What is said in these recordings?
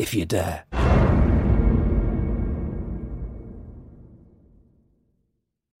if you dare.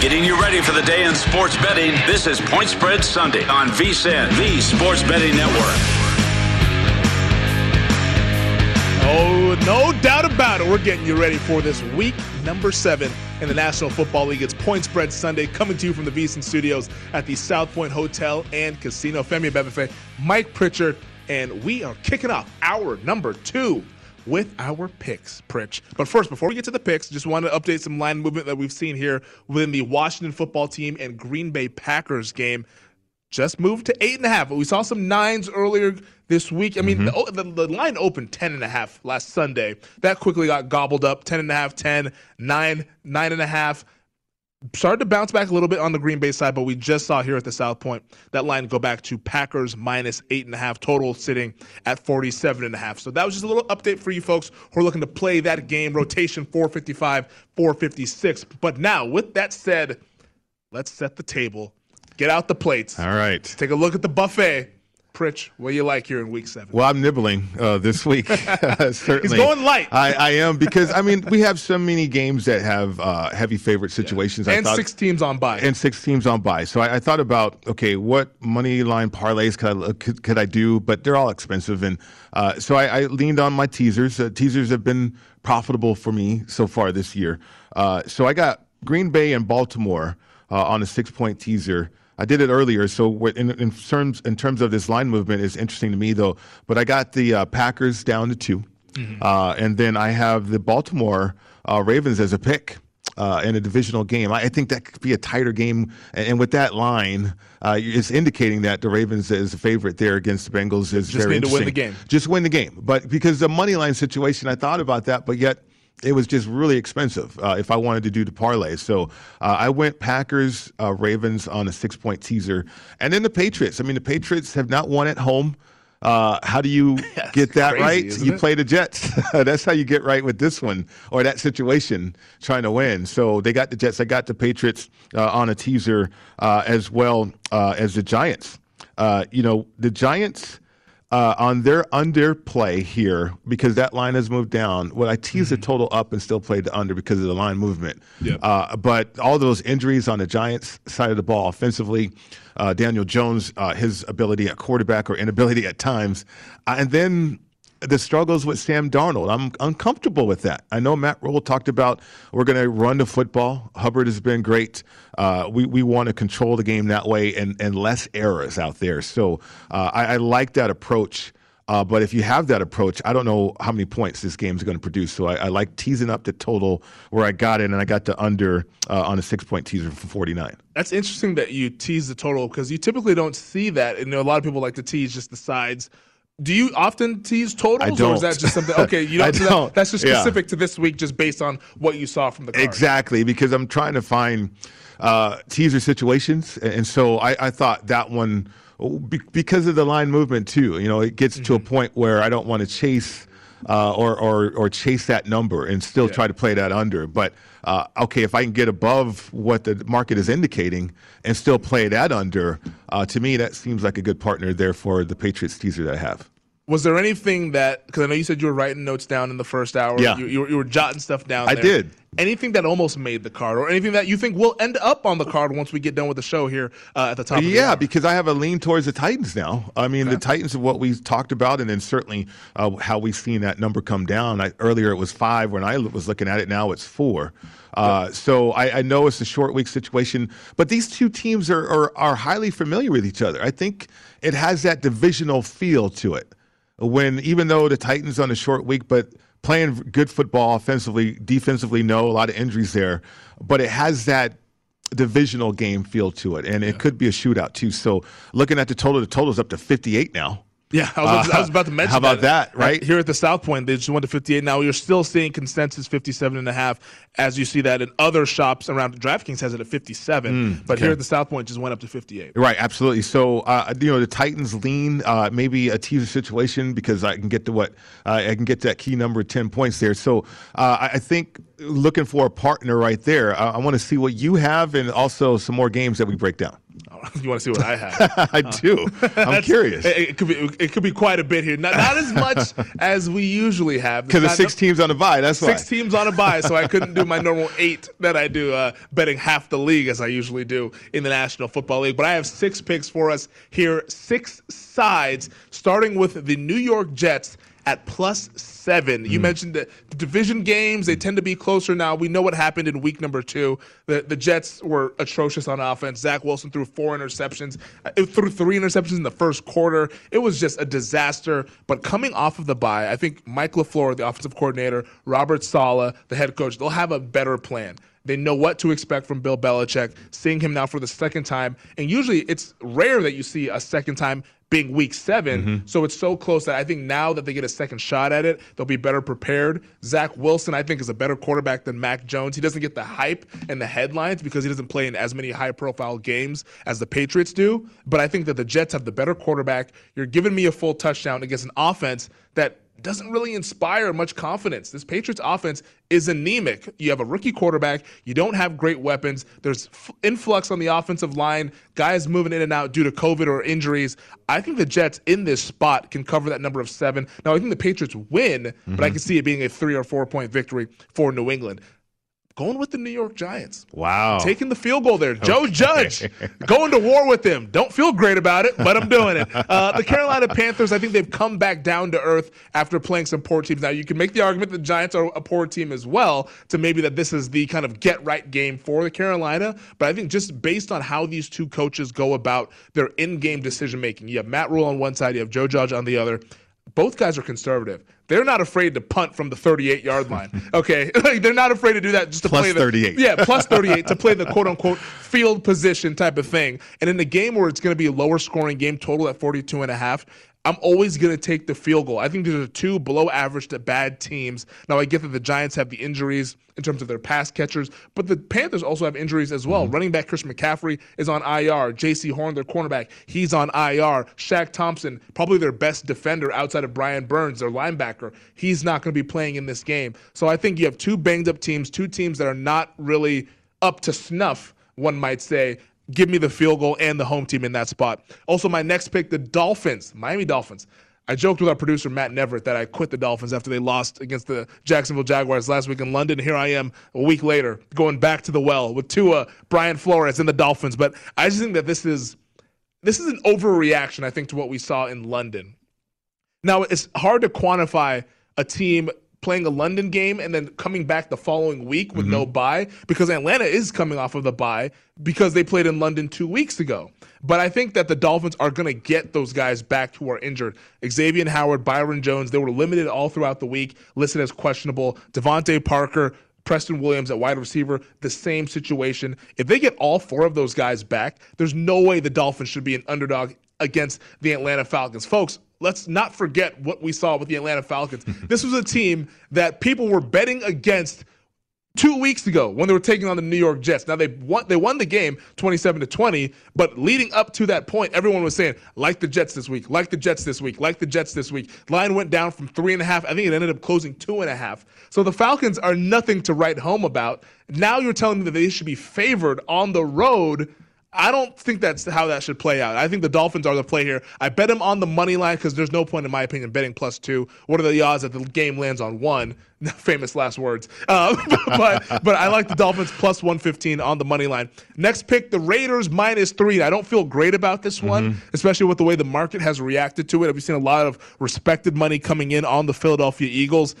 Getting you ready for the day in sports betting. This is Point Spread Sunday on VSIN, the Sports Betting Network. Oh, no doubt about it. We're getting you ready for this week number seven in the National Football League. It's Point Spread Sunday coming to you from the VSIN Studios at the South Point Hotel and Casino. Femi Abebefe, Mike Pritchard, and we are kicking off our number two with our picks, Pritch. But first, before we get to the picks, just want to update some line movement that we've seen here within the Washington football team and Green Bay Packers game. Just moved to eight and a half, we saw some nines earlier this week. I mean, mm-hmm. the, the, the, line opened 10 and a half last Sunday. That quickly got gobbled up 10 and a half, 10, 9, 9 and a half started to bounce back a little bit on the Green Bay side, but we just saw here at the South Point that line go back to Packers minus eight and a half total, sitting at 47 and a half. So that was just a little update for you folks who are looking to play that game, rotation 455, 456. But now, with that said, let's set the table. Get out the plates. All right. Take a look at the buffet. Pritch, what do you like here in week seven? Well, I'm nibbling uh, this week. Certainly, he's going light. I, I, am because I mean we have so many games that have uh, heavy favorite situations. Yeah. And thought, six teams on buy. And six teams on buy. So I, I thought about okay, what money line parlays could I, could, could I do? But they're all expensive, and uh, so I, I, leaned on my teasers. Uh, teasers have been profitable for me so far this year. Uh, so I got Green Bay and Baltimore uh, on a six point teaser. I did it earlier, so in, in, terms in terms of this line movement is interesting to me though. But I got the uh, Packers down to 2 mm-hmm. uh, and then I have the Baltimore uh, Ravens as a pick. Uh, in a divisional game, I, I, think that could be a tighter game, and, and with that line, uh, it's indicating that the Ravens is a favorite there against the Bengals is just very need to win the game. Just win the game, but because the money line situation, I thought about that, but yet it was just really expensive uh, if I wanted to do the parlay. So uh, I went Packers, uh, Ravens on a six point teaser. And then the Patriots. I mean, the Patriots have not won at home. Uh, how do you get that crazy, right? You it? play the Jets. That's how you get right with this one or that situation trying to win. So they got the Jets. I got the Patriots uh, on a teaser uh, as well as the Giants. you know, the Giants uh, on their under play here because that line has moved down. Well, I teased mm-hmm. the total up and still played the under because of the line movement. Yep. Uh, but all those injuries on the Giants side of the ball offensively, uh, Daniel Jones, uh, his ability at quarterback or inability at times, uh, and then the struggles with Sam Darnold. I'm uncomfortable with that. I know Matt Rhule talked about we're going to run the football. Hubbard has been great. Uh, we we want to control the game that way and and less errors out there. So uh, I, I, like that approach. Uh, but if you have that approach, I don't know how many points this game is going to produce. So I, I, like teasing up the total where I got it, and I got the under uh, on a six point teaser for 49. That's interesting that you tease the total because you typically don't see that. And you know, a lot of people like to tease just the sides. Do you often tease totals, or is that just something? Okay, you don't. don't. That, that's just specific yeah. to this week, just based on what you saw from the card. Exactly, because I'm trying to find uh, teaser situations, and so I, I thought that one because of the line movement too. You know, it gets mm-hmm. to a mm-hmm. point where I don't want to chase uh, or, or or chase that number and still yeah. try to play that under. But uh, okay, if I can get above what the market is indicating and still play that under, uh, to me that seems like a good partner there for the Patriots teaser that I have. Was there anything that because I know you said you were writing notes down in the first hour? Yeah, you, you, were, you were jotting stuff down. I there. did. Anything that almost made the card, or anything that you think will end up on the card once we get done with the show here uh, at the top? Yeah, the because I have a lean towards the Titans now. I mean, okay. the Titans of what we talked about, and then certainly uh, how we've seen that number come down. I, earlier it was five when I was looking at it. Now it's four. Uh, so I, I, know it's a short week situation, but these two teams are, are, are highly familiar with each other. I think it has that divisional feel to it when even though the Titans on a short week, but playing good football offensively, defensively, no, a lot of injuries there, but it has that divisional game feel to it, and it could be a shootout too. So looking at the total, the total is up to 58 now. Yeah, I was, uh, I was, about to mention. How about that, that right? Here at the South Point, they just went to 58. Now you're still seeing consensus 57 and a half, as you see that in other shops around. DraftKings has it at 57, mm, but okay. here at the South Point, just went up to 58. Right, absolutely. So uh, you know the Titans lean, uh, maybe a teaser situation because I can get to what uh, I can get to that key number 10 points there. So uh, I think looking for a partner right there. I, I want to see what you have and also some more games that we break down. you want to see what I have? I do. I'm curious. It, it, could be it could be quite a bit here. Not not as much as we usually have. Because there's six no, teams on a bye. That's six why. teams on a bye, so I couldn't do my normal eight that I do, uh, betting half the league as I usually do in the National Football League. But I have six picks for us here, six sides, starting with the New York Jets at plus seven. You mm. mentioned the division games, they tend to be closer now. We know what happened in week number two. The, the Jets were atrocious on offense. Zach Wilson threw four interceptions, uh, threw three interceptions in the first quarter. It was just a disaster. But coming off of the bye, I think Mike LaFleur, the offensive coordinator, Robert Saleh, the head coach, they'll have a better plan. They know what to expect from Bill Belichick. Seeing him now for the second time, and usually it's rare that you see a second time being week 7 mm-hmm. So it's so close that I think now that they get a second shot at it, they'll be better prepared. Zach Wilson, I think, is a better quarterback than Mac Jones. He doesn't get the hype and the headlines because he doesn't play in as many high profile games as the Patriots do. But I think that the Jets have the better quarterback. You're giving me a full touchdown against an offense that doesn't really inspire much confidence. This Patriots offense is anemic. You have a rookie quarterback. You don't have great weapons. There's f- influx on the offensive line, guys moving in and out due to COVID or injuries. I think the Jets in this spot can cover that number of seven. Now, I think the Patriots win, mm-hmm. but I mm-hmm. can see it being a three or four point victory for New England going with the New York Giants. Wow. Taking the field goal there. Joe Judge going to war with them. Don't feel great about it, but I'm doing it. Uh, the Carolina Panthers, I think they've come back down to earth after playing some poor teams. Now, you can make the argument the Giants are a poor team as well, to maybe that this is the kind of get right game for the Carolina. But I think just based on how these two coaches go about their in game decision making, you have Matt Rhule on one side, you have Joe Judge on the other. Both guys are conservative. They're not afraid to punt from the 38 yard line. Okay, they're not afraid to do that just to plus play the 38. Yeah, plus 38 to play the quote unquote field position type of thing. And in the game where it's going to be a lower scoring game total at 42 and a half, I'm always going to take the field goal. I think these are two below average to bad teams. Now, I get that the Giants have the injuries in terms of their pass catchers, but the Panthers also have injuries as well. Mm-hmm. Running back Christian McCaffrey is on IR. Jaycee Horn, their cornerback, he's on IR. Shaq Thompson, probably their best defender outside of Brian Burns, their linebacker, he's not going to be playing in this game. So I think you have two banged up teams, two teams that are not really up to snuff one might say, give me the field goal and the home team in that spot. Also, my next pick, the Dolphins, Miami Dolphins. I joked with our producer Matt Neverett that I quit the Dolphins after they lost against the Jacksonville Jaguars last week in London. Here I am a week later, going back to the well with Tua, Brian Flores, and the Dolphins. But I just think that this is this is an overreaction, I think, to what we saw in London. Now it's hard to quantify a team playing a London game and then coming back the following week with Mm-hmm. no bye because Atlanta is coming off of the bye because they played in London two weeks ago. But I think that the Dolphins are going to get those guys back who are injured. Xavier Howard, Byron Jones, they were limited all throughout the week, listed as questionable. DeVante Parker, Preston Williams at wide receiver, the same situation. If they get all four of those guys back, there's no way the Dolphins should be an underdog against the Atlanta Falcons. Folks, let's not forget what we saw with the Atlanta Falcons. this was a team that people were betting against two weeks ago when they were taking on the New York Jets. Now they won they won the game 27 to 20, but leading up to that point, everyone was saying, like the Jets this week, like the Jets this week, like the Jets this week. Line went down from three and a half. I think it ended up closing two and a half. So the Falcons are nothing to write home about. Now you're telling me that they should be favored on the road. I don't think that's how that should play out. I think the Dolphins are the play here. I bet them on the money line because there's no point, in my opinion, betting plus two. What are the odds that the game lands on one? Famous last words. Uh, but but I like the Dolphins plus 115 on the money line. Next pick, the Raiders minus three. I don't feel great about this one, especially with the way the market has reacted to it. We've seen a lot of respected money coming in on the Philadelphia Eagles.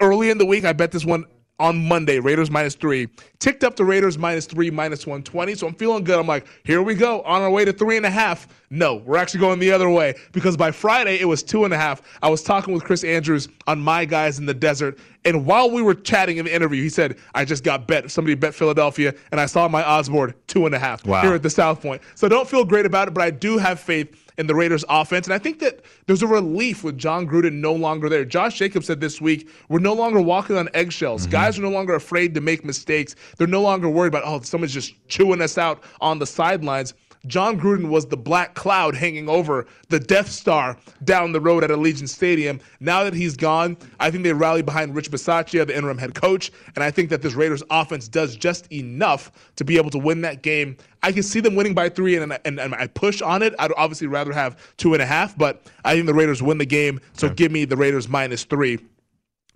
Early in the week, I bet this one on Monday, Raiders minus three. Ticked up to Raiders minus three, minus 120. So I'm feeling good. I'm like, here we go, on our way to three and a half. No, we're actually going the other way because by Friday it was two and a half. I was talking with Chris Andrews on My Guys in the Desert. And while we were chatting in the interview, he said, I just got bet. Somebody bet Philadelphia, and I saw my odds board two and a half Wow. here at the South Point. So don't feel great about it, but I do have faith in the Raiders offense. And I think that there's a relief with Jon Gruden no longer there. Josh Jacobs said this week, we're no longer walking on eggshells. Mm-hmm. Guys are no longer afraid to make mistakes. They're no longer worried about, oh, someone's just chewing us out on the sidelines. Jon Gruden was the black cloud hanging over the Death Star down the road at Allegiant Stadium. Now that he's gone, I think they rally behind Rich Bisaccia, the interim head coach, and I think that this Raiders offense does just enough to be able to win that game. I can see them winning by three, and, and, and I push on it. I'd obviously rather have two and a half, but I think the Raiders win the game, so give me the Raiders minus three.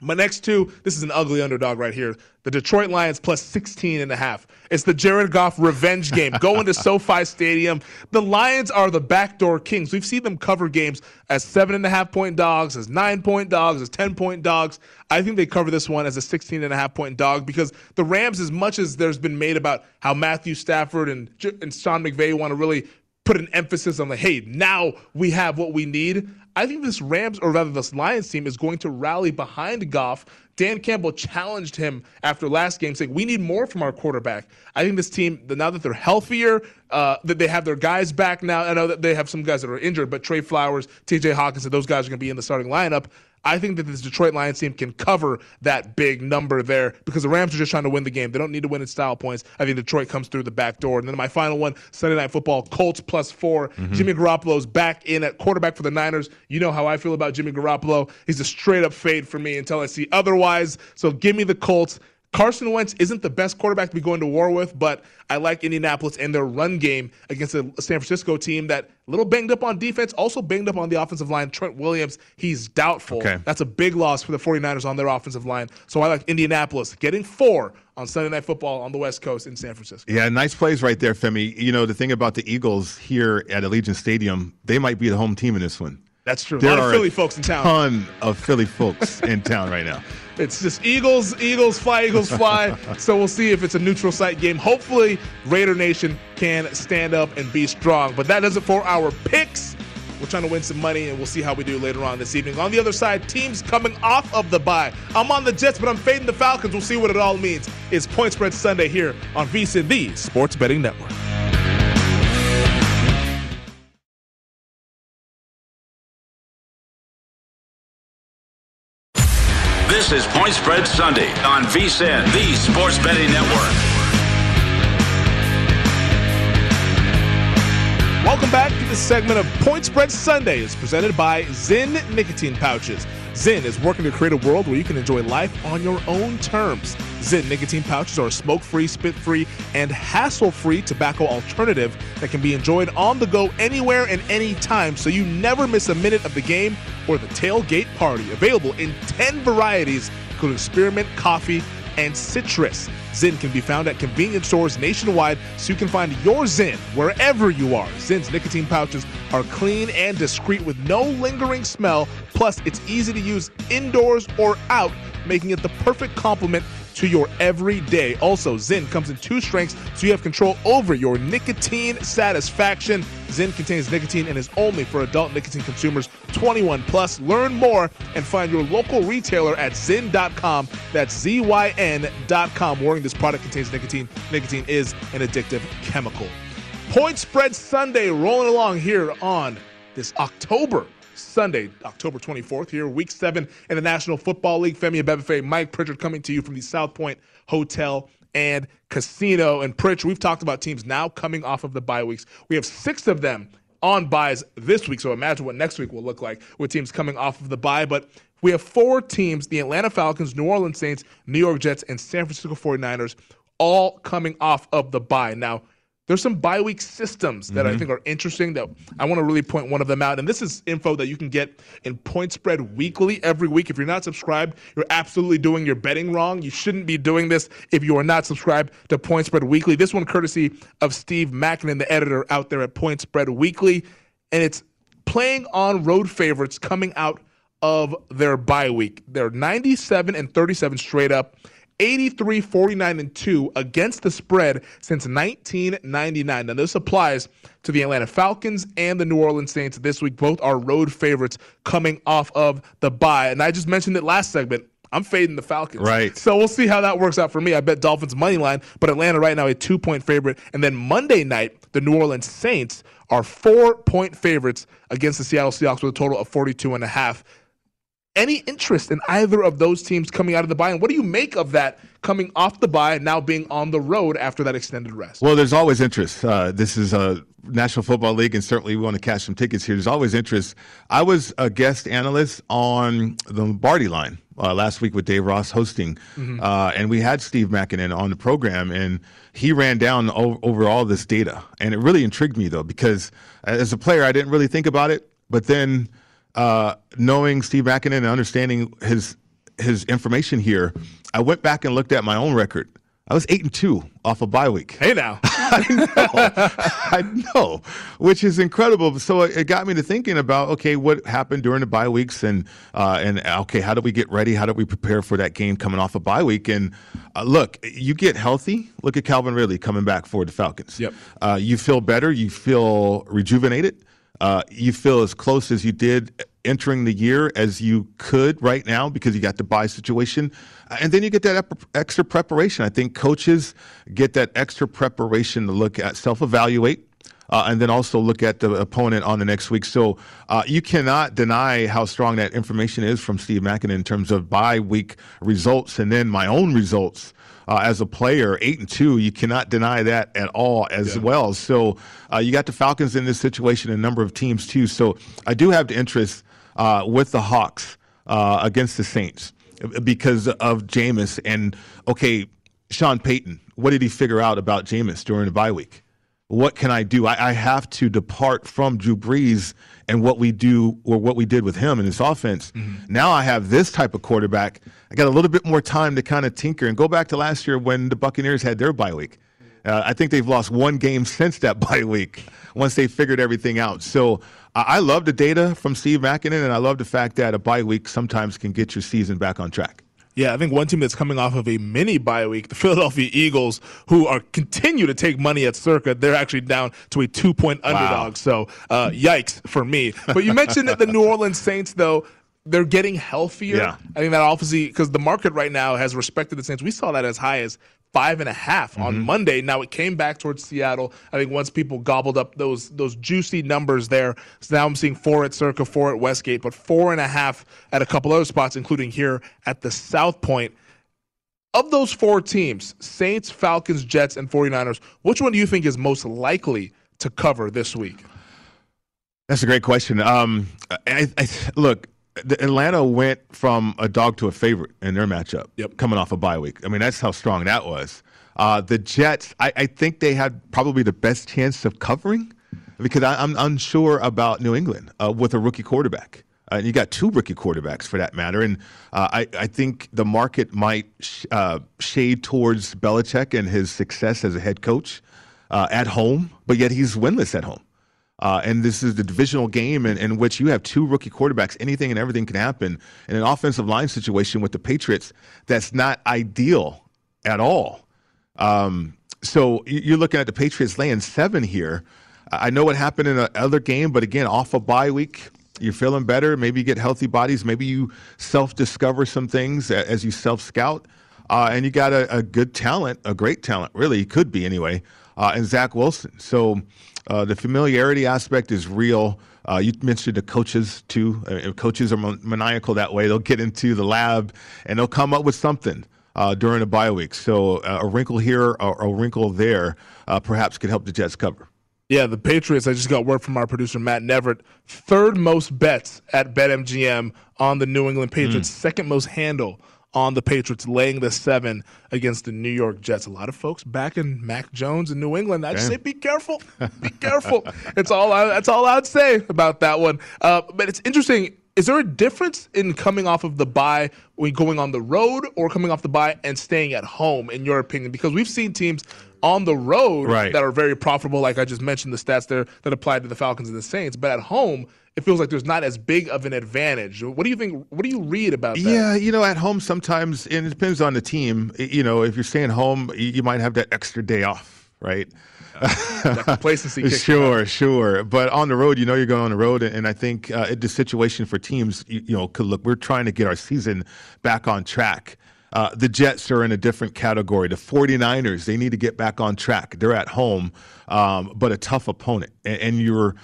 My next two, this is an ugly underdog right here. The Detroit Lions plus 16 and a half. It's the Jared Goff revenge game. Going to SoFi Stadium. The Lions are the backdoor kings. We've seen them cover games as seven and a half point dogs, as nine point dogs, as 10 point dogs. I think they cover this one as a 16 and a half point dog because the Rams, as much as there's been made about how Matthew Stafford and, and Sean McVay want to really put an emphasis on like, hey, now we have what we need. I think this Rams, or rather this Lions team, is going to rally behind Goff. Dan Campbell challenged him after last game, saying, "We need more from our quarterback." I think this team, now that they're healthier, uh, that they have their guys back now. I know that they have some guys that are injured, but Trey Flowers, T.J. Hockenson, those guys are going to be in the starting lineup. I think that this Detroit Lions team can cover that big number there because the Rams are just trying to win the game. They don't need to win in style points. I think Detroit comes through the back door. And then my final one, Sunday Night Football, Colts plus 4 mm-hmm. Jimmy Garoppolo's back in at quarterback for the Niners. You know how I feel about Jimmy Garoppolo. He's a straight up fade for me until I see otherwise. So give me the Colts. Carson Wentz isn't the best quarterback to be going to war with, but I like Indianapolis and their run game against a San Francisco team that a little banged up on defense, also banged up on the offensive line. Trent Williams, he's doubtful. Okay. That's a big loss for the 49ers on their offensive line. So I like Indianapolis getting four on Sunday Night Football on the West Coast in San Francisco. Yeah, nice plays right there, Femi. You know, the thing about the Eagles here at Allegiant Stadium, they might be the home team in this one. That's true. There a lot are of Philly folks in town. ton of Philly folks in town right now. It's just Eagles, Eagles fly, Eagles fly. so we'll see if it's a neutral site game. Hopefully, Raider Nation can stand up and be strong. But that does it for our picks. We're trying to win some money, and we'll see how we do later on this evening. On the other side, teams coming off of the bye. I'm on the Jets, but I'm fading the Falcons. We'll see what it all means. It's Point Spread Sunday here on VSIN, the Sports Betting Network. This is Point Spread Sunday on VSIN, the Sports Betting Network. Welcome back to this segment of Point Spread Sunday. It's presented by Zyn Nicotine Pouches. Zyn is working to create a world where you can enjoy life on your own terms. Zyn nicotine pouches are a smoke-free, spit-free, and hassle-free tobacco alternative that can be enjoyed on the go anywhere and anytime, so you never miss a minute of the game or the tailgate party. Available in 10 varieties, including spearmint, coffee, and citrus. Zyn can be found at convenience stores nationwide, so you can find your Zyn wherever you are. Zyn's nicotine pouches are clean and discreet with no lingering smell, Plus, it's easy to use indoors or out, making it the perfect complement to your everyday. Also, Zyn comes in two strengths, so you have control over your nicotine satisfaction. Zyn contains nicotine and is only for adult nicotine consumers 21 plus. Learn more and find your local retailer at zyn.com. That's Z-Y-N.com. Warning this product contains nicotine. Nicotine is an addictive chemical. Point spread Sunday rolling along here on this October Sunday, October 24th, here, week seven in the National Football League. Femi Abebefe, Mike Pritchard coming to you from the South Point Hotel and Casino. And Pritch, we've talked about teams now coming off of the bye weeks. We have six of them on buys this week. So imagine what next week will look like with teams coming off of the bye. But we have four teams the Atlanta Falcons, New Orleans Saints, New York Jets, and San Francisco 49ers all coming off of the bye. Now, there's some bye week systems that mm-hmm. I think are interesting that I want to really point one of them out. And this is info that you can get in Point Spread Weekly every week. If you're not subscribed, you're absolutely doing your betting wrong. You shouldn't be doing this if you are not subscribed to Point Spread Weekly. This one courtesy of Steve Makinen, the editor out there at Point Spread Weekly. And it's playing on road favorites coming out of their bye week. They're 97 and 37 straight up. 83 49 and 2 against the spread since 1999. Now, this applies to the Atlanta Falcons and the New Orleans Saints this week. Both are road favorites coming off of the bye. And I just mentioned it last segment. I'm fading the Falcons. Right. So we'll see how that works out for me. I bet Dolphins money line, but Atlanta right now a two point favorite. And then Monday night, the New Orleans Saints are four point favorites against the Seattle Seahawks with a total of 42 and a half any interest in either of those teams coming out of the bye? And what do you make of that coming off the bye, and now being on the road after that extended rest? Well, there's always interest. Uh, this is a National Football League, and certainly we want to cash some tickets here. There's always interest. I was a guest analyst on the Lombardi line uh, last week with Dave Ross hosting, mm-hmm. uh, and we had Steve Makinen on the program, and he ran down over, over all this data, and it really intrigued me though because as a player, I didn't really think about it, but then – uh, knowing Steve Makinen and understanding his his information here, I went back and looked at my own record. I was eight and two off a bye week. Hey now, I know, I know, which is incredible. So it got me to thinking about okay, what happened during the bye weeks, and uh, and okay, how do we get ready? How do we prepare for that game coming off a bye week? And uh, look, you get healthy. Look at Calvin Ridley coming back for the Falcons. Yep. Uh, you feel better. You feel rejuvenated uh, you feel as close as you did entering the year as you could right now because you got the buy situation. Uh, and then you get that extra preparation. I think coaches get that extra preparation to look at, self evaluate. Uh, and then also look at the opponent on the next week. So uh, you cannot deny how strong that information is from Steve Makinen in terms of bye week results and then my own results uh, as a player, eight and two. You cannot deny that at all as yeah. well. So uh, you got the Falcons in this situation, a number of teams too. So I do have the interest uh, with the Hawks uh, against the Saints because of Jameis and okay, Sean Payton. What did he figure out about Jameis during the bye week? What can I do? I, I have to depart from Drew Brees and what we do or what we did with him in this offense. Mm-hmm. Now I have this type of quarterback. I got a little bit more time to kind of tinker and go back to last year when the Buccaneers had their bye week. Uh, I think they've lost one game since that bye week once they figured everything out. So uh, I love the data from Steve Makinen, and I love the fact that a bye week sometimes can get your season back on track. Yeah, I think one team that's coming off of a mini bye week, the Philadelphia Eagles, who are continue to take money at Circa, they're actually down to a two point underdog. Wow. So, uh, yikes for me. But you mentioned that the New Orleans Saints, though, they're getting healthier. Yeah. I think that obviously because the market right now has respected the Saints. We saw that as high as five and a half mm-hmm. on Monday. Now it came back towards Seattle. I think once people gobbled up those those juicy numbers there. So now I'm seeing four at Circa, four at Westgate, but four and a half at a couple other spots, including here at the South Point. Of those four teams, Saints, Falcons, Jets, and 49ers, which one do you think is most likely to cover this week? That's a great question. Um, I, I, look, Atlanta went from a dog to a favorite in their matchup. Yep. Coming off a bye week. I mean, that's how strong that was. Uh, the Jets, I, I, think they had probably the best chance of covering because I, am unsure about New England uh, with a rookie quarterback. Uh, and you got two rookie quarterbacks for that matter. And uh, I, I, think the market might sh- uh, shade towards Belichick and his success as a head coach uh, at home, but yet he's winless at home. Uh, and this is the divisional game in, in, which you have two rookie quarterbacks. Anything and everything can happen in an offensive line situation with the Patriots. That's not ideal at all. Um, so you're looking at the Patriots laying seven here. I know what happened in another game, but again, off a bye week, you're feeling better. Maybe you get healthy bodies. Maybe you self discover some things as you self scout. Uh, and you got a, a, good talent, a great talent, really, could be anyway, uh, and Zach Wilson. So uh, the familiarity aspect is real. Uh, you mentioned the coaches too. Uh, coaches are maniacal that way. They'll get into the lab and they'll come up with something uh, during a bye week. So uh, a wrinkle here or a wrinkle there uh, perhaps could help the Jets cover. Yeah, the Patriots. I just got word from our producer Matt Neverett. Third most bets at BetMGM on the New England Patriots. Mm. Second most handle on the Patriots laying the seven against the New York Jets. A lot of folks backing Mac Jones in New England. I just say be careful, be careful. It's all I, that's all I'd say about that one. Uh, but it's interesting. Is there a difference in coming off of the bye when going on the road or coming off the bye and staying at home, in your opinion? Because we've seen teams on the road right. that are very profitable, like I just mentioned the stats there that apply to the Falcons and the Saints. But at home, it feels like there's not as big of an advantage. What do you think? What do you read about that? Yeah, you know, at home sometimes, and it depends on the team. You know, if you're staying home, you might have that extra day off, right? that complacency. sure, sure. But on the road, you know, you're going on the road, and I think uh, the situation for teams, you, you know, could look. We're trying to get our season back on track. Uh, the Jets are in a different category. The 49ers, they need to get back on track. They're at home, um, but a tough opponent. And, and you're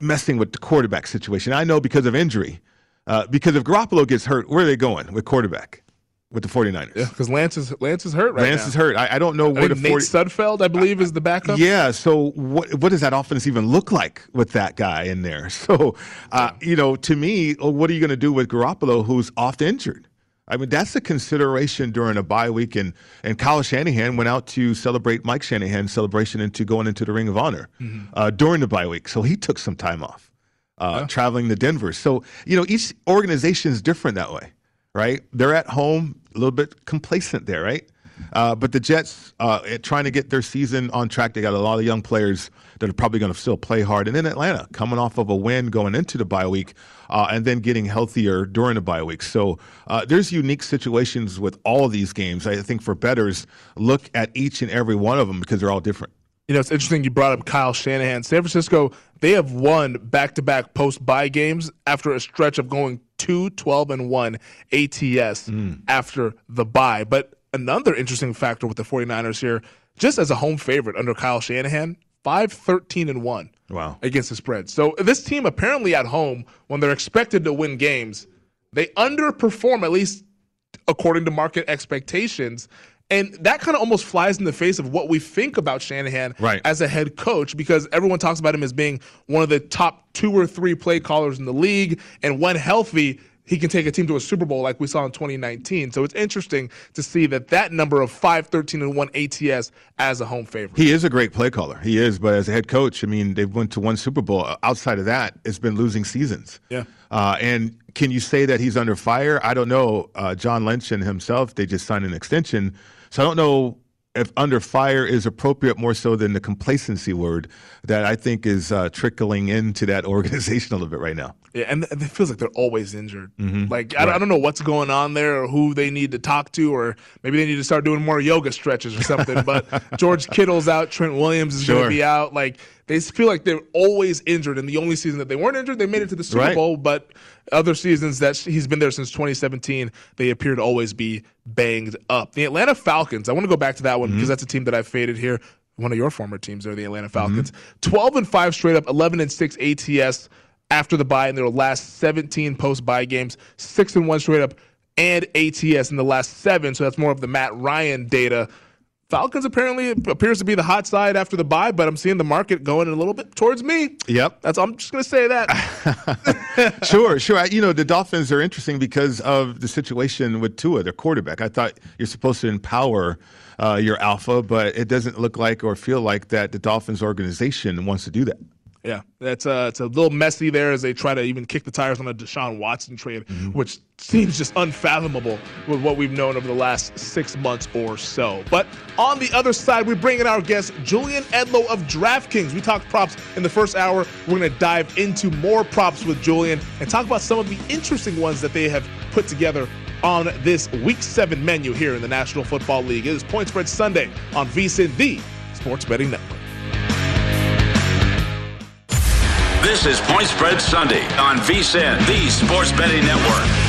messing with the quarterback situation. I know because of injury. Uh, because if Garoppolo gets hurt, where are they going with quarterback? With the 49ers. Yeah, because Lance is Lance is hurt right Lance now. is hurt. I, I don't know I where the Nate 40, Sudfeld, I believe, is the backup. Yeah. So what what does that offense even look like with that guy in there? So, uh, you know, to me, oh, what are you going to do with Garoppolo, who's oft injured? I mean, that's a consideration during a bye week. And, and Kyle Shanahan went out to celebrate Mike Shanahan's celebration into going into the Ring of Honor mm-hmm. uh, during the bye week. So he took some time off, uh, yeah. traveling to Denver. So, you know, each organization is different that way, right? They're at home, a little bit complacent there, right? Uh, but the Jets, uh, trying to get their season on track, they got a lot of young players that are probably going to still play hard. And then Atlanta, coming off of a win going into the bye week, uh, and then getting healthier during the bye week. So uh, there's unique situations with all of these games. I think for betters, look at each and every one of them because they're all different. You know, it's interesting you brought up Kyle Shanahan. San Francisco, they have won back to back post bye games after a stretch of going 2 12 and 1 ATS mm. after the bye. But another interesting factor with the 49ers here, just as a home favorite under Kyle Shanahan, 5 13 and 1 wow. against the spread. So this team apparently at home, when they're expected to win games, they underperform, at least according to market expectations. And that kind of almost flies in the face of what we think about Shanahan right. as a head coach because everyone talks about him as being one of the top two or three play callers in the league. And when healthy, he can take a team to a Super Bowl like we saw in 2019. So it's interesting to see that that number of 5 13 and 1 ATS as a home favorite. He is a great play caller. He is, but as a head coach, I mean, they've went to one Super Bowl. Outside of that, it's been losing seasons. Yeah. Uh, and can you say that he's under fire? I don't know. Uh, John Lynch and himself, they just signed an extension. So I don't know if under fire is appropriate more so than the complacency word that I think is uh, trickling into that organization a little bit right now. Yeah, and it feels like they're always injured. Mm-hmm. Like I, right. I, don't know what's going on there, or who they need to talk to, or maybe they need to start doing more yoga stretches or something. but George Kittle's out, Trent Williams is sure. going to be out. Like they feel like they're always injured, and the only season that they weren't injured, they made it to the Super right. Bowl. But other seasons that he's been there since 2017, they appear to always be banged up. The Atlanta Falcons, I want to go back to that one mm-hmm. because that's a team that I've faded here. One of your former teams are the Atlanta Falcons. Mm-hmm. 12 and 5 straight up, 11 and 6 ATS after the bye in their last 17 post bye games, 6 and 1 straight up and ATS in the last 7. So that's more of the Matt Ryan data. Falcons apparently appears to be the hot side after the buy, but I'm seeing the market going a little bit towards me. Yep, that's I'm just going to say that. sure, sure. You know the Dolphins are interesting because of the situation with Tua, their quarterback. I thought you're supposed to empower uh, your alpha, but it doesn't look like or feel like that the Dolphins organization wants to do that. Yeah, that's uh, it's a little messy there as they try to even kick the tires on a Deshaun Watson trade, mm-hmm. which seems just unfathomable with what we've known over the last six months or so. But on the other side, we bring in our guest Julian Edlow of DraftKings. We talked props in the first hour. We're going to dive into more props with Julian and talk about some of the interesting ones that they have put together on this Week Seven menu here in the National Football League. It is Point Spread Sunday on VSIN, the Sports Betting Network. This is Point Spread Sunday on VSIN, the Sports Betting Network.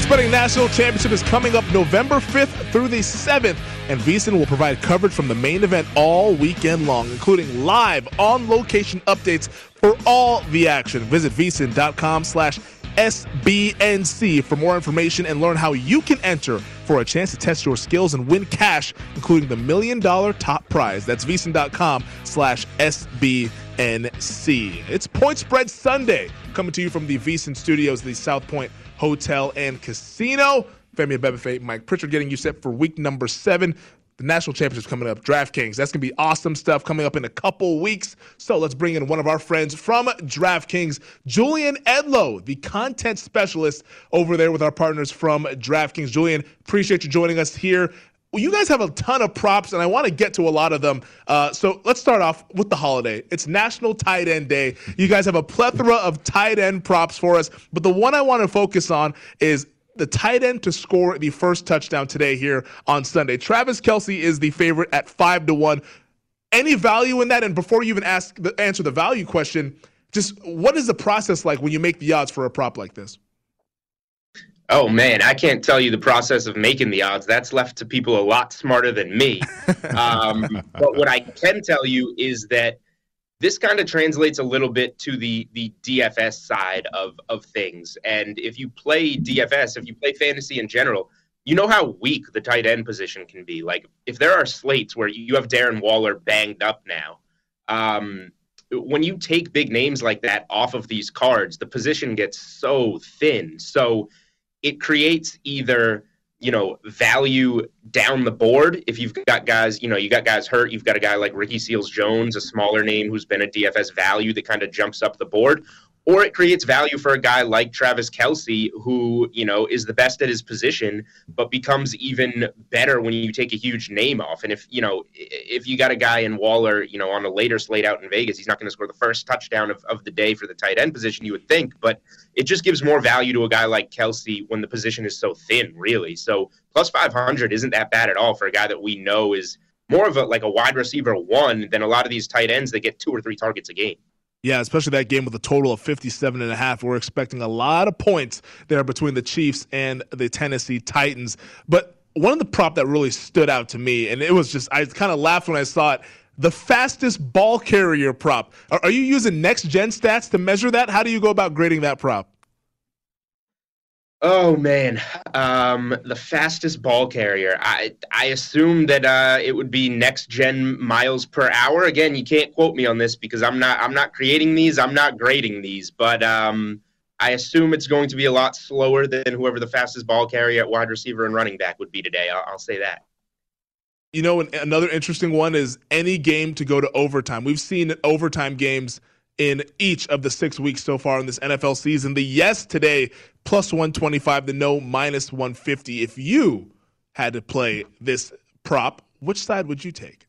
Sports Betting National Championship is coming up November 5th through the 7th, and VSIN will provide coverage from the main event all weekend long, including live on-location updates for all the action. Visit VSIN.com slash SBNC for more information and learn how you can enter for a chance to test your skills and win cash, including the million dollar top prize. That's VSIN.com slash SBNC. It's Point Spread Sunday, coming to you from the VSIN studios, the South Point Hotel and Casino. Femi Abebefe, Mike Pritchard getting you set for week number seven. The national championship's coming up, DraftKings. That's going to be awesome stuff coming up in a couple weeks. So let's bring in one of our friends from DraftKings, Julian Edlow, the content specialist over there with our partners from DraftKings. Julian, appreciate you joining us here. Well, you guys have a ton of props, and I want to get to a lot of them. Uh, so let's start off with the holiday. It's National Tight End Day. You guys have a plethora of tight end props for us, but the one I want to focus on is the tight end to score the first touchdown today here on Sunday. Travis Kelce is the favorite at five to one. Any value in that? And before you even ask the, answer the value question, just what is the process like when you make the odds for a prop like this? Oh man, I can't tell you the process of making the odds. That's left to people a lot smarter than me. Um, but what I can tell you is that this kind of translates a little bit to the the DFS side of of things. And if you play DFS, if you play fantasy in general, you know how weak the tight end position can be. Like if there are slates where you have Darren Waller banged up now, um, when you take big names like that off of these cards, the position gets so thin. So it creates either you know value down the board. If you've got guys you know you got guys hurt you've got a guy like Ricky Seals-Jones a smaller name who's been a dfs value that kind of jumps up the board or it creates value for a guy like Travis Kelce, who you know is the best at his position, but becomes even better when you take a huge name off. And if you know if you got a guy in Waller, you know on a later slate out in Vegas, he's not going to score the first touchdown of, of the day for the tight end position, you would think, but it just gives more value to a guy like Kelce when the position is so thin, really. So plus five hundred isn't that bad at all for a guy that we know is more of a like a wide receiver one than a lot of these tight ends that get two or three targets a game. Yeah, especially that game with a total of 57 and a half. We're expecting a lot of points there between the Chiefs and the Tennessee Titans. But one of the prop that really stood out to me, and it was just I kind of laughed when I saw it. The fastest ball carrier prop. Are, are you using next gen stats to measure that? How do you go about grading that prop? Oh man, um, the fastest ball carrier. I I assume that uh, it would be next gen miles per hour. Again, you can't quote me on this because I'm not I'm not creating these. I'm not grading these, but um, I assume it's going to be a lot slower than whoever the fastest ball carrier at wide receiver and running back would be today. I'll, I'll say that. You know, another interesting one is any game to go to overtime. We've seen overtime games in each of the six weeks so far in this NFL season. The yes today, plus 125, the no, minus 150. If you had to play this prop, which side would you take?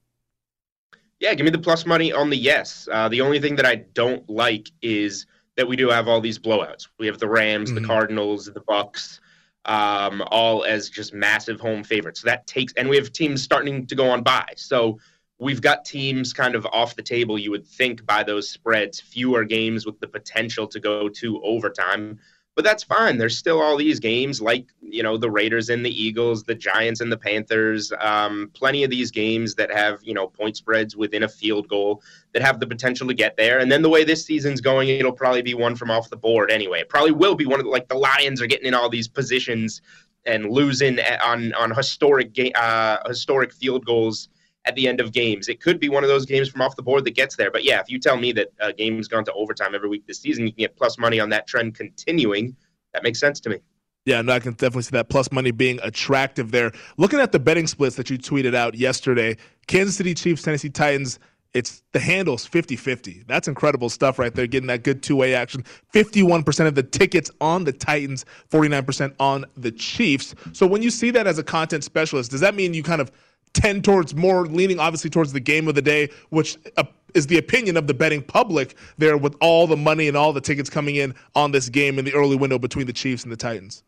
Yeah, give me the plus money on the yes. Uh, the only thing that I don't like is that we do have all these blowouts. We have the Rams, mm-hmm. the Cardinals, the Bucs, um, all as just massive home favorites. So that takes, and we have teams starting to go on by. So we've got teams kind of off the table, you would think, by those spreads, fewer games with the potential to go to overtime. But that's fine. There's still all these games like, you know, the Raiders and the Eagles, the Giants and the Panthers, um, plenty of these games that have, you know, point spreads within a field goal that have the potential to get there. And then the way this season's going, it'll probably be one from off the board anyway. It probably will be one of the, like the Lions are getting in all these positions and losing on on historic uh, historic field goals at the end of games. It could be one of those games from off the board that gets there. But yeah, if you tell me that a game's gone to overtime every week this season, you can get plus money on that trend continuing. That makes sense to me. Yeah, no, I can definitely see that plus money being attractive there. Looking at the betting splits that you tweeted out yesterday, Kansas City Chiefs, Tennessee Titans, it's the handles 50 50. That's incredible stuff right there, getting that good two way action. 51% of the tickets on the Titans, 49% on the Chiefs. So when you see that as a content specialist, does that mean you kind of tend towards more leaning, obviously, towards the game of the day, which uh, is the opinion of the betting public there with all the money and all the tickets coming in on this game in the early window between the Chiefs and the Titans?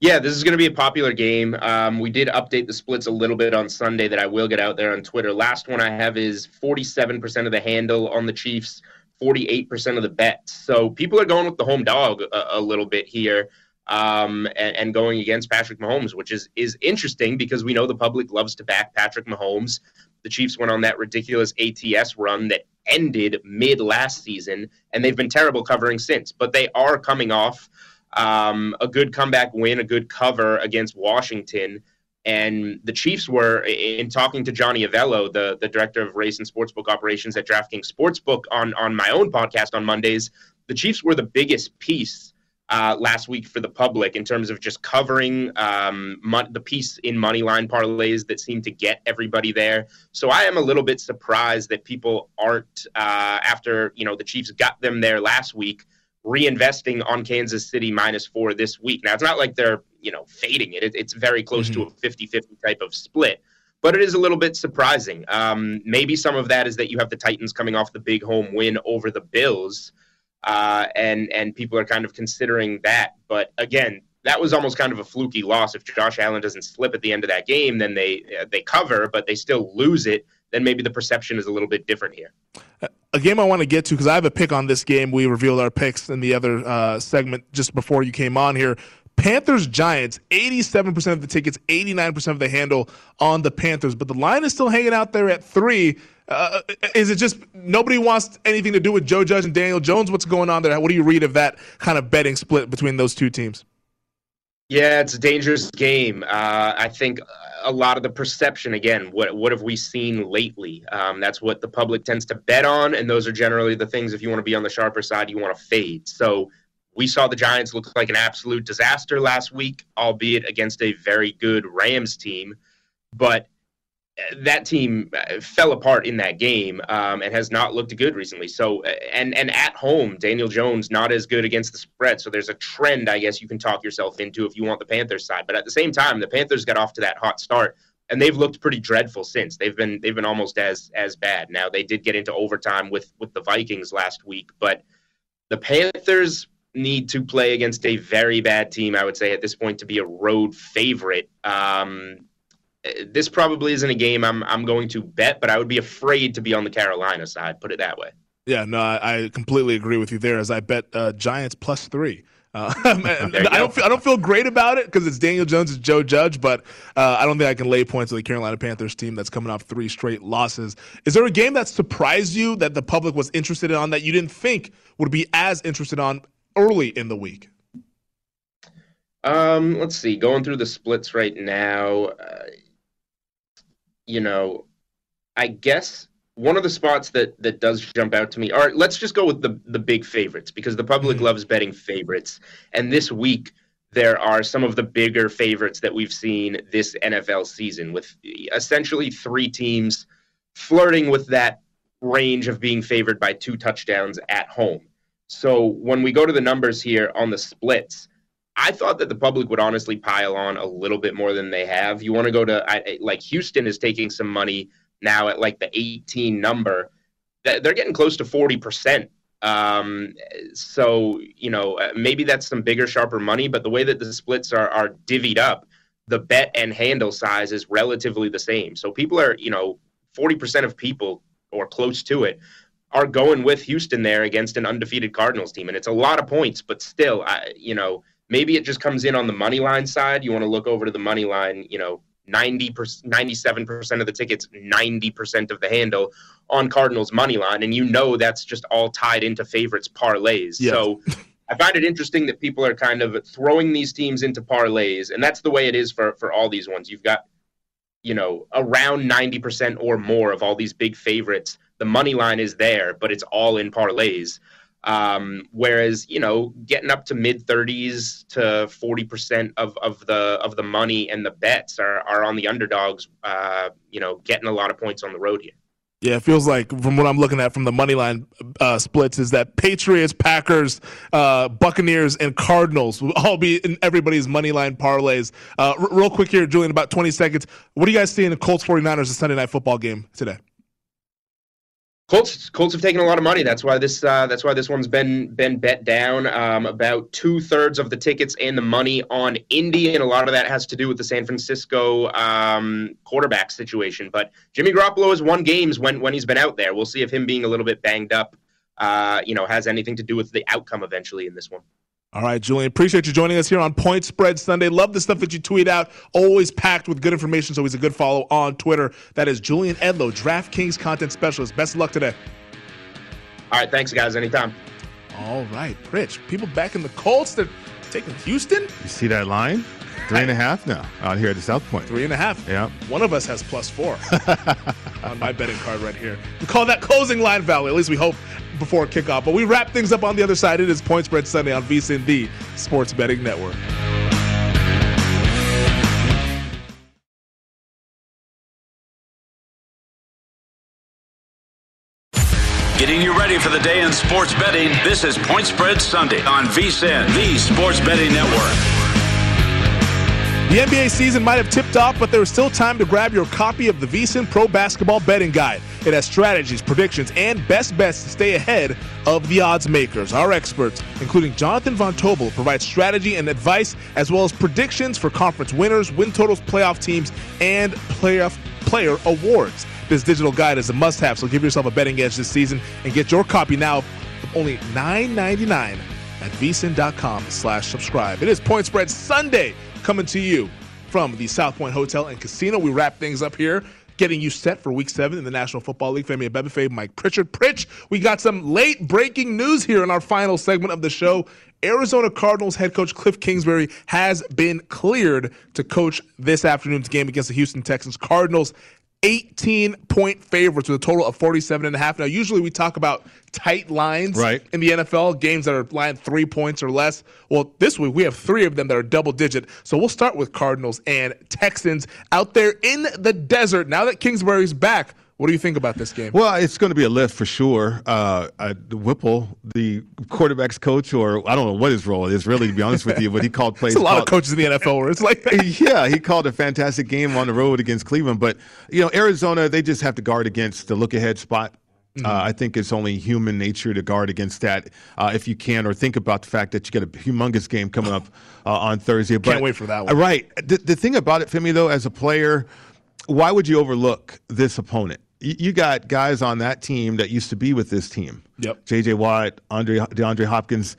Yeah, this is going to be a popular game. Um, we did update the splits a little bit on Sunday that I will get out there on Twitter. Last one I have is 47% of the handle on the Chiefs, 48% of the bets. So people are going with the home dog a, a little bit here um, and, and, going against Patrick Mahomes, which is is interesting because we know the public loves to back Patrick Mahomes. The Chiefs went on that ridiculous ATS run that ended mid last season, and they've been terrible covering since. But they are coming off um, a good comeback win, a good cover against Washington. And the Chiefs were, in talking to Johnny Avello, the, the director of race and sportsbook operations at DraftKings Sportsbook, on, on my own podcast on Mondays, the Chiefs were the biggest piece uh, last week for the public in terms of just covering um, the piece in money line parlays that seem to get everybody there. So I am a little bit surprised that people aren't uh, after you know the Chiefs got them there last week reinvesting on Kansas City minus four this week. Now, it's not like they're, you know, fading it. it's very close mm-hmm. to a 50 50 type of split, but it is a little bit surprising. Um, maybe some of that is that you have the Titans coming off the big home win over the Bills, uh, and, and people are kind of considering that. But again, that was almost kind of a fluky loss. If Josh Allen doesn't slip at the end of that game, then they uh, they cover, but they still lose it. Then maybe the perception is a little bit different here. A game I want to get to because I have a pick on this game. We revealed our picks in the other uh, segment just before you came on here. Panthers Giants, 87% of the tickets, 89% of the handle on the Panthers, but the line is still hanging out there at three. Uh, is it just nobody wants anything to do with Joe Judge and Daniel Jones? What's going on there? What do you read of that kind of betting split between those two teams? Yeah, it's a dangerous game. Uh, I think a lot of the perception, again, what what have we seen lately? Um, that's what the public tends to bet on, and those are generally the things. If you want to be on the sharper side, you want to fade. So we saw the Giants look like an absolute disaster last week, albeit against a very good Rams team. But that team uh, fell apart in that game um, and has not looked good recently. So, uh, and and at home, Daniel Jones not as good against the spread. So there's a trend, I guess you can talk yourself into if you want the Panthers side. But at the same time, the Panthers got off to that hot start, and they've looked pretty dreadful since. They've been they've been almost as as bad. Now they did get into overtime with with the Vikings last week, but the Panthers need to play against a very bad team. I would say at this point to be a road favorite. Um, this probably isn't a game I'm I'm going to bet, but I would be afraid to be on the Carolina side. Put it that way. Yeah, no, I, completely agree with you there. As I bet uh, Giants plus three. Uh, I don't feel, I don't feel great about it because it's Daniel Jones, it's Joe Judge, but uh, I don't think I can lay points to the Carolina Panthers team that's coming off three straight losses. Is there a game that surprised you that the public was interested in on that you didn't think would be as interested on early in the week? Um, let's see. Going through the splits right now, uh, you know, I guess one of the spots that that does jump out to me. All right, let's just go with the the big favorites because the public mm-hmm. loves betting favorites. And this week there are some of the bigger favorites that we've seen this NFL season with essentially three teams flirting with that range of being favored by two touchdowns at home. So when we go to the numbers here on the splits, I thought that the public would honestly pile on a little bit more than they have. You want to go to I, like Houston is taking some money now at like the 18 number. They're getting close to 40%. Um, so, you know, uh, maybe that's some bigger, sharper money, but the way that the splits are, are divvied up, the bet and handle size is relatively the same. So people are, you know, 40% of people or close to it are going with Houston there against an undefeated Cardinals team. And it's a lot of points, but still, I, you know, Maybe it just comes in on the money line side. You want to look over to the money line, you know, 90 97% of the tickets, 90% of the handle on Cardinals money line. And you know that's just all tied into favorites parlays. Yes. So I find it interesting that people are kind of throwing these teams into parlays. And that's the way it is for, for all these ones. You've got you know, around 90% or more of all these big favorites. The money line is there, but it's all in parlays. Um, whereas, you know, getting up to mid 30s to 40% of, of the of the money and the bets are, are on the underdogs, uh, you know, getting a lot of points on the road here. Yeah, it feels like from what I'm looking at from the money line uh, splits is that Patriots, Packers, uh, Buccaneers, and Cardinals will all be in everybody's money line parlays. Uh, r- real quick here, Julian, about 20 seconds. What do you guys see in the Colts 49ers, the Sunday night football game today? Colts Colts have taken a lot of money. That's why this uh, that's why this one's been been bet down. Um, about two thirds of the tickets and the money on Indy, and a lot of that has to do with the San Francisco um, quarterback situation. But Jimmy Garoppolo has won games when when he's been out there. We'll see if him being a little bit banged up, uh, you know, has anything to do with the outcome eventually in this one. All right, Julian, appreciate you joining us here on Point Spread Sunday. Love the stuff that you tweet out. Always packed with good information, so he's a good follow on Twitter. That is Julian Edlow, DraftKings content specialist. Best of luck today. All right, thanks, guys. Anytime. All right, Rich. People back in the Colts. They're taking Houston. You see that line? Three and a half now out here at the South Point. Three and a half. Yeah. One of us has plus four on my betting card right here. We call that closing line value. At least we hope before kickoff. But we wrap things up on the other side. It is Point Spread Sunday on VSIN, the Sports Betting Network. Getting you ready for the day in sports betting. This is Point Spread Sunday on VSIN, the Sports Betting Network. The NBA season might have tipped off, but there is still time to grab your copy of the VSIN Pro Basketball Betting Guide. It has strategies, predictions, and best bets to stay ahead of the odds makers. Our experts, including Jonathan Von Tobel, provide strategy and advice, as well as predictions for conference winners, win totals, playoff teams, and playoff player awards. This digital guide is a must-have, so give yourself a betting edge this season and get your copy now for only $9.99 at vsin.com slash subscribe. It is Point Spread Sunday coming to you from the South Point Hotel and Casino. We wrap things up here, getting you set for Week 7 in the National Football League. Family, Femi Abebefe, Mike Pritchard. Pritch, we got some late breaking news here in our final segment of the show. Arizona Cardinals head coach Cliff Kingsbury has been cleared to coach this afternoon's game against the Houston Texans. Cardinals 18 point favorites with a total of 47 and a half. Now, usually we talk about tight lines right. in the NFL, games that are line three points or less. Well, this week we have three of them that are double digit. So we'll start with Cardinals and Texans out there in the desert. Now that Kingsbury's back, what do you think about this game? Well, it's going to be a lift for sure. Uh, uh, Whipple, the quarterback's coach, or I don't know what his role is, really, to be honest with you, but he called plays. A lot called, of coaches in the NFL where it's like that. yeah, he called a fantastic game on the road against Cleveland. But, you know, Arizona, they just have to guard against the look ahead spot. Mm-hmm. Uh, I think it's only human nature to guard against that uh, if you can, or think about the fact that you get a humongous game coming up uh, on Thursday. But, Can't wait for that one. Right. The, the thing about it, Femi, though, as a player, why would you overlook this opponent? You got guys on that team that used to be with this team. Yep. J.J. Watt, Andre DeAndre Hopkins,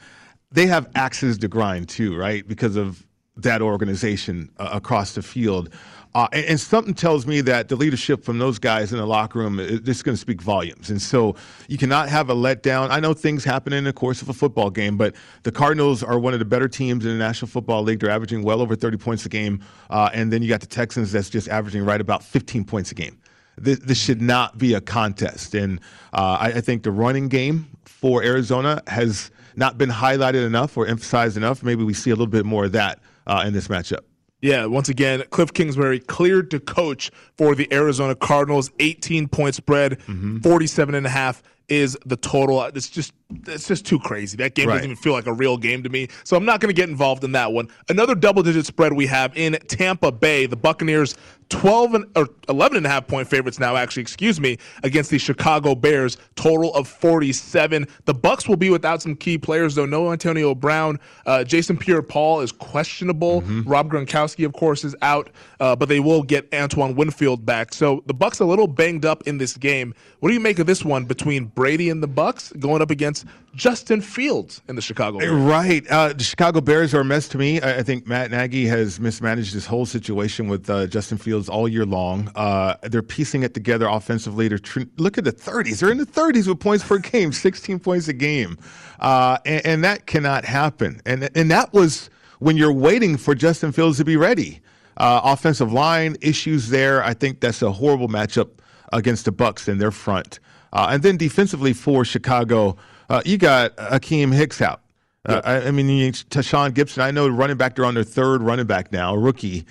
they have axes to grind too, right? Because of that organization uh, across the field. Uh, and, and, something tells me that the leadership from those guys in the locker room is just going to speak volumes. And so you cannot have a letdown. I know things happen in the course of a football game, but the Cardinals are one of the better teams in the National Football League. They're averaging well over 30 points a game. Uh, and then you got the Texans that's just averaging right about 15 points a game. This, this should not be a contest. And uh, I, I think the running game for Arizona has not been highlighted enough or emphasized enough. Maybe we see a little bit more of that uh, in this matchup. Yeah, once again, Cliff Kingsbury cleared to coach for the Arizona Cardinals. 18 point spread, mm-hmm. 47 and a half is the total. It's just it's just too crazy. That game right. doesn't even feel like a real game to me. So I'm not going to get involved in that one. Another double digit spread we have in Tampa Bay. The Buccaneers 12 and, or 11 and a half point favorites now actually excuse me against the chicago bears. Total of 47 the bucks will be without some key players though. No antonio brown. Uh, jason pierre-paul is questionable. Mm-hmm. rob gronkowski of course is out uh, but they will get antoine winfield back. So the bucks a little banged up in this game. What do you make of this one between brady and the bucks going up against Justin Fields in the Chicago Bears. Right. Uh, the Chicago Bears are a mess to me. I, I, think Matt Nagy has mismanaged this whole situation with uh, Justin Fields all year long. Uh, they're piecing it together offensively. They're tr- look at the 30s. They're in the 30s with points per game, 16 points a game. Uh, and, and, that cannot happen. And, and that was when you're waiting for Justin Fields to be ready. Uh, offensive line issues there. I think that's a horrible matchup against the Bucks in their front. Uh, and then defensively for Chicago, uh, you got Akiem Hicks out. Uh, I, I, mean, Tashaun Gipson, I know running back. They're on their third running back now, rookie.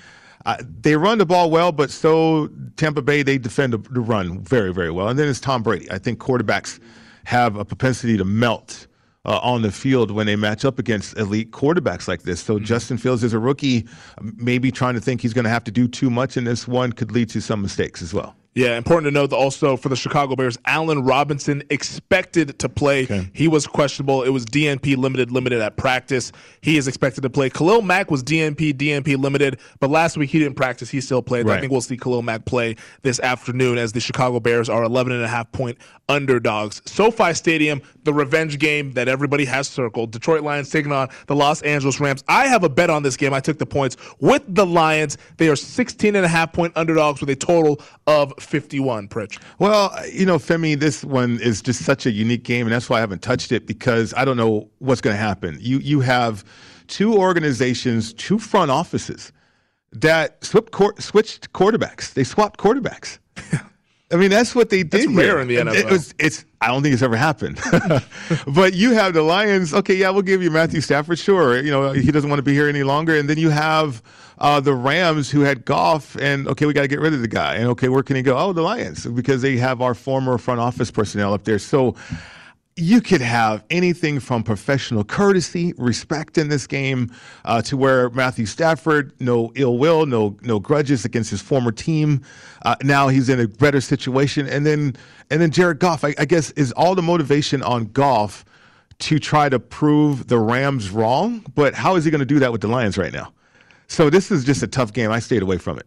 Uh, they run the ball well, but so Tampa Bay they defend the, the run very, very well. And then it's Tom Brady. I think quarterbacks have a propensity to melt uh, on the field when they match up against elite quarterbacks like this. So mm-hmm. Justin Fields is a rookie, maybe trying to think he's going to have to do too much in this one could lead to some mistakes as well. Yeah, important to note that also for the Chicago Bears, Allen Robinson expected to play. Okay. He was questionable. It was DNP limited, limited at practice. He is expected to play. Khalil Mack was DNP, DNP limited, but last week he didn't practice. He still played. Right. I think we'll see Khalil Mack play this afternoon as the Chicago Bears are 11 and a half point underdogs. SoFi Stadium, the revenge game that everybody has circled. Detroit Lions taking on the Los Angeles Rams. I have a bet on this game. I took the points with the Lions. They are 16 and a half point underdogs with a total of 51, Pritch. Well, you know, Femi, this one is just such a unique game, and that's why I haven't touched it because I don't know what's going to happen. You you have two organizations, two front offices that switched quarterbacks. They swapped quarterbacks. I mean, that's what they did. That's rare in the NFL. It was, it's. I don't think it's ever happened. but you have the Lions. Okay, yeah, we'll give you Matthew Stafford. Sure, you know he doesn't want to be here any longer. And then you have uh, the Rams who had Goff and okay, we got to get rid of the guy. And okay, where can he go? Oh, the Lions, because they have our former front office personnel up there. So you could have anything from professional courtesy, respect in this game, uh, to where Matthew Stafford, no ill will, no no grudges against his former team. Uh, now he's in a better situation, and then and then Jared Goff. I, I guess is all the motivation on Goff to try to prove the Rams wrong. But how is he going to do that with the Lions right now? So this is just a tough game. I stayed away from it.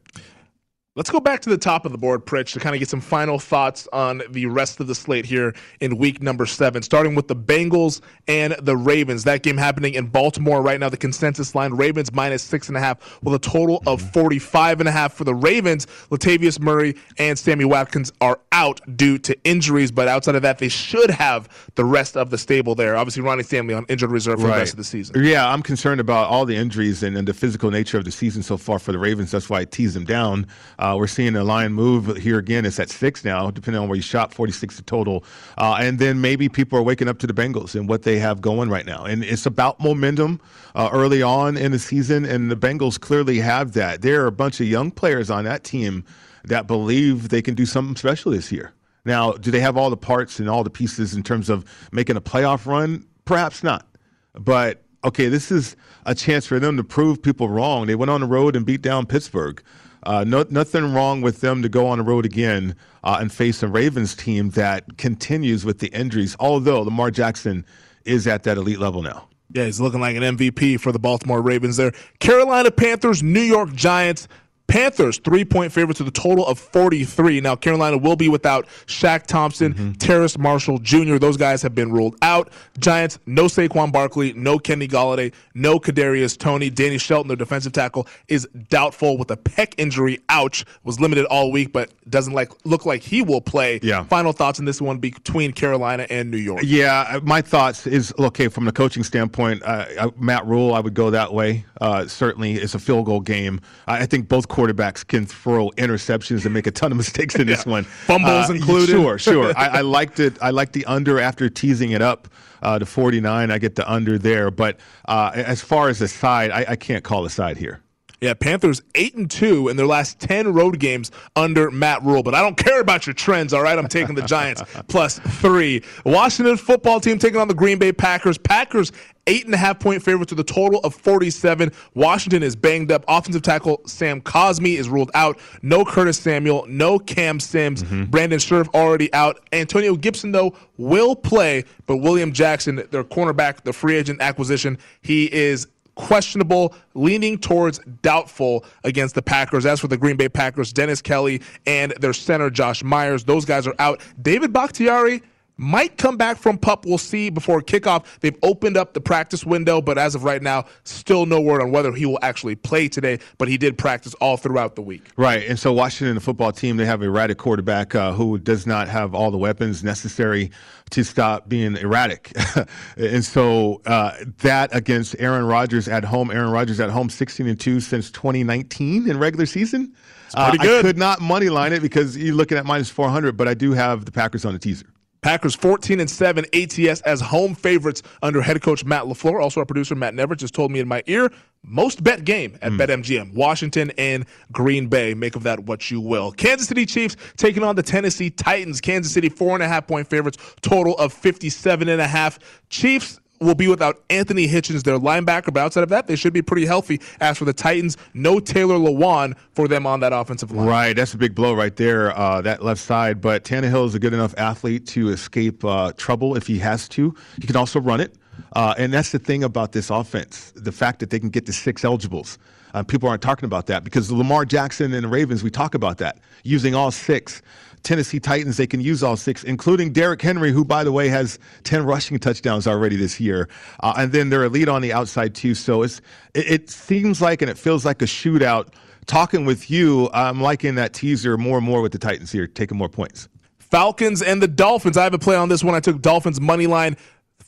Let's go back to the top of the board, Pritch, to kind of get some final thoughts on the rest of the slate here in week number seven, starting with the Bengals and the Ravens. That game happening in Baltimore right now. The consensus line Ravens minus six and a half with a total of 45 and a half for the Ravens. Latavius Murray and Sammy Watkins are out due to injuries, but outside of that, they should have the rest of the stable there. Obviously, Ronnie Stanley on injured reserve for right. the rest of the season. Yeah, I'm concerned about all the injuries and, and, the physical nature of the season so far for the Ravens. That's why I tease them down. Uh, we're seeing a line move here again. It's at six now, depending on where you shop, 46 total. Uh, and then maybe people are waking up to the Bengals and what they have going right now. And it's about momentum uh, early on in the season, and the Bengals clearly have that. There are a bunch of young players on that team that believe they can do something special this year. Now, do they have all the parts and all the pieces in terms of making a playoff run? Perhaps not. But okay, this is a chance for them to prove people wrong. They went on the road and beat down Pittsburgh. Uh, no, nothing wrong with them to go on the road again uh, and face a Ravens team that continues with the injuries, although Lamar Jackson is at that elite level now. Yeah, he's looking like an MVP for the Baltimore Ravens there. Carolina Panthers, New York Giants. Panthers, three point favorites with a total of 43. Now, Carolina will be without Shaq Thompson, mm-hmm. Terrace Marshall Jr. Those guys have been ruled out. Giants, no Saquon Barkley, no Kenny Golladay, no Kadarius Toney. Danny Shelton, their defensive tackle, is doubtful with a pec injury. Ouch. Was limited all week, but doesn't like look like he will play. Yeah. Final thoughts on this one between Carolina and New York. Yeah, uh, my thoughts is okay from the coaching standpoint. Uh, Matt Rhule, I would go that way. Uh, certainly, it's a field goal game. I think both quarterbacks can throw interceptions and make a ton of mistakes in this yeah. one. Fumbles uh, included. Sure, sure. I, I, liked it. I liked the under after teasing it up uh, to 49. I get the under there. But uh, as far as the side, I, I can't call the side here. Yeah, Panthers eight and two in their last ten road games under Matt Rhule. But I don't care about your trends. All right, I'm taking the Giants plus three. Washington football team taking on the Green Bay Packers. Packers eight and a half point favorites with a total of 47. Washington is banged up. Offensive tackle Sam Cosmi is ruled out. No Curtis Samuel. No Cam Sims. Mm-hmm. Brandon Scherff already out. Antonio Gibson though will play, but William Jackson, their cornerback, the free agent acquisition, he is questionable, leaning towards doubtful against the Packers. As for the Green Bay Packers, Dennis Kelly and their center Josh Myers, those guys are out. David Bakhtiari might come back from pup. We'll see before kickoff. They've opened up the practice window, but as of right now, still no word on whether he will actually play today. But he did practice all throughout the week. Right. And so, Washington, the football team, they have a erratic quarterback uh, who does not have all the weapons necessary to stop being erratic. and so, uh, that against Aaron Rodgers at home, Aaron Rodgers at home, 16 and 2 since 2019 in regular season. Uh, I could not money line it because you're looking at minus 400, but I do have the Packers on the teaser. Packers 14 and 7 ATS as home favorites under head coach Matt LaFleur. Also, our producer Matt Never just told me in my ear most bet game at mm. BetMGM. Washington and Green Bay. Make of that what you will. Kansas City Chiefs taking on the Tennessee Titans. Kansas City four and a half point favorites. Total of 57 and a half. Chiefs will be without Anthony Hitchens, their linebacker. But outside of that, they should be pretty healthy. As for the Titans, no Taylor Lewan for them on that offensive line. Right, that's a big blow right there, uh, that left side. But Tannehill is a good enough athlete to escape uh, trouble if he has to. He can also run it. Uh, and that's the thing about this offense the fact that they can get to six eligibles. Uh, people aren't talking about that because Lamar Jackson and the Ravens, we talk about that, using all six. Tennessee Titans, they can use all six, including Derrick Henry, who, by the way, has 10 rushing touchdowns already this year. Uh, and then they're a lead on the outside, too. So it's, it, it seems like and it feels like a shootout. Talking with you, I'm liking that teaser more and more with the Titans here, taking more points. Falcons and the Dolphins. I have a play on this one. I took Dolphins money line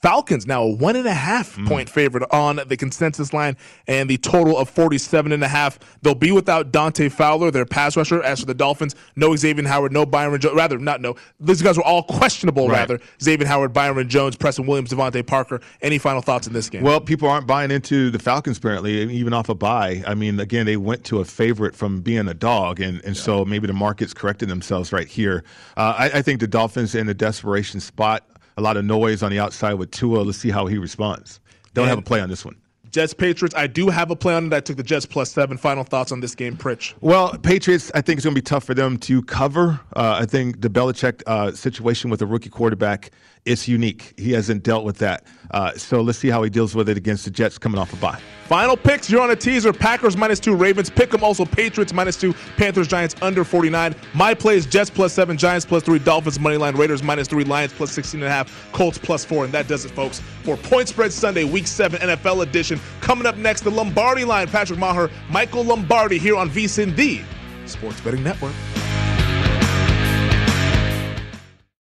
Falcons now a one and a half mm. point favorite on the consensus line and the total of 47 and a half. They'll be without Dante Fowler, their pass rusher. As for the Dolphins, no Xavier Howard, no Byron Jones. Rather, not no. These guys were all questionable, right. rather. Xavier Howard, Byron Jones, Preston Williams, DeVante Parker. Any final thoughts in this game? Well, people aren't buying into the Falcons, apparently, even off a bye. I mean, again, they went to a favorite from being a dog, and, and yeah. so maybe the market's correcting themselves right here. Uh, I, I think the Dolphins in a desperation spot a lot of noise on the outside with Tua. Let's see how he responds. Don't and have a play on this one. Jets Patriots. I do have a play on it. I took the Jets plus seven. Final thoughts on this game, Pritch? Well, Patriots. I think it's going to be tough for them to cover. Uh, I think the Belichick uh, situation with a rookie quarterback is unique. He hasn't dealt with that. Uh, so let's see how he deals with it against the Jets coming off a bye. Final picks. You're on a teaser. Packers minus two, Ravens. Pick them also. Patriots minus two, Panthers, Giants under 49. My play is Jets plus seven, Giants plus three, Dolphins money line, Raiders minus three, Lions plus 16 and a half, Colts plus four. And that does it, folks, for Point Spread Sunday, Week 7 NFL edition. Coming up next, the Lombardi line. Patrick Meagher, Michael Lombardi here on the Sports Betting Network.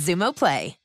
Xumo Play.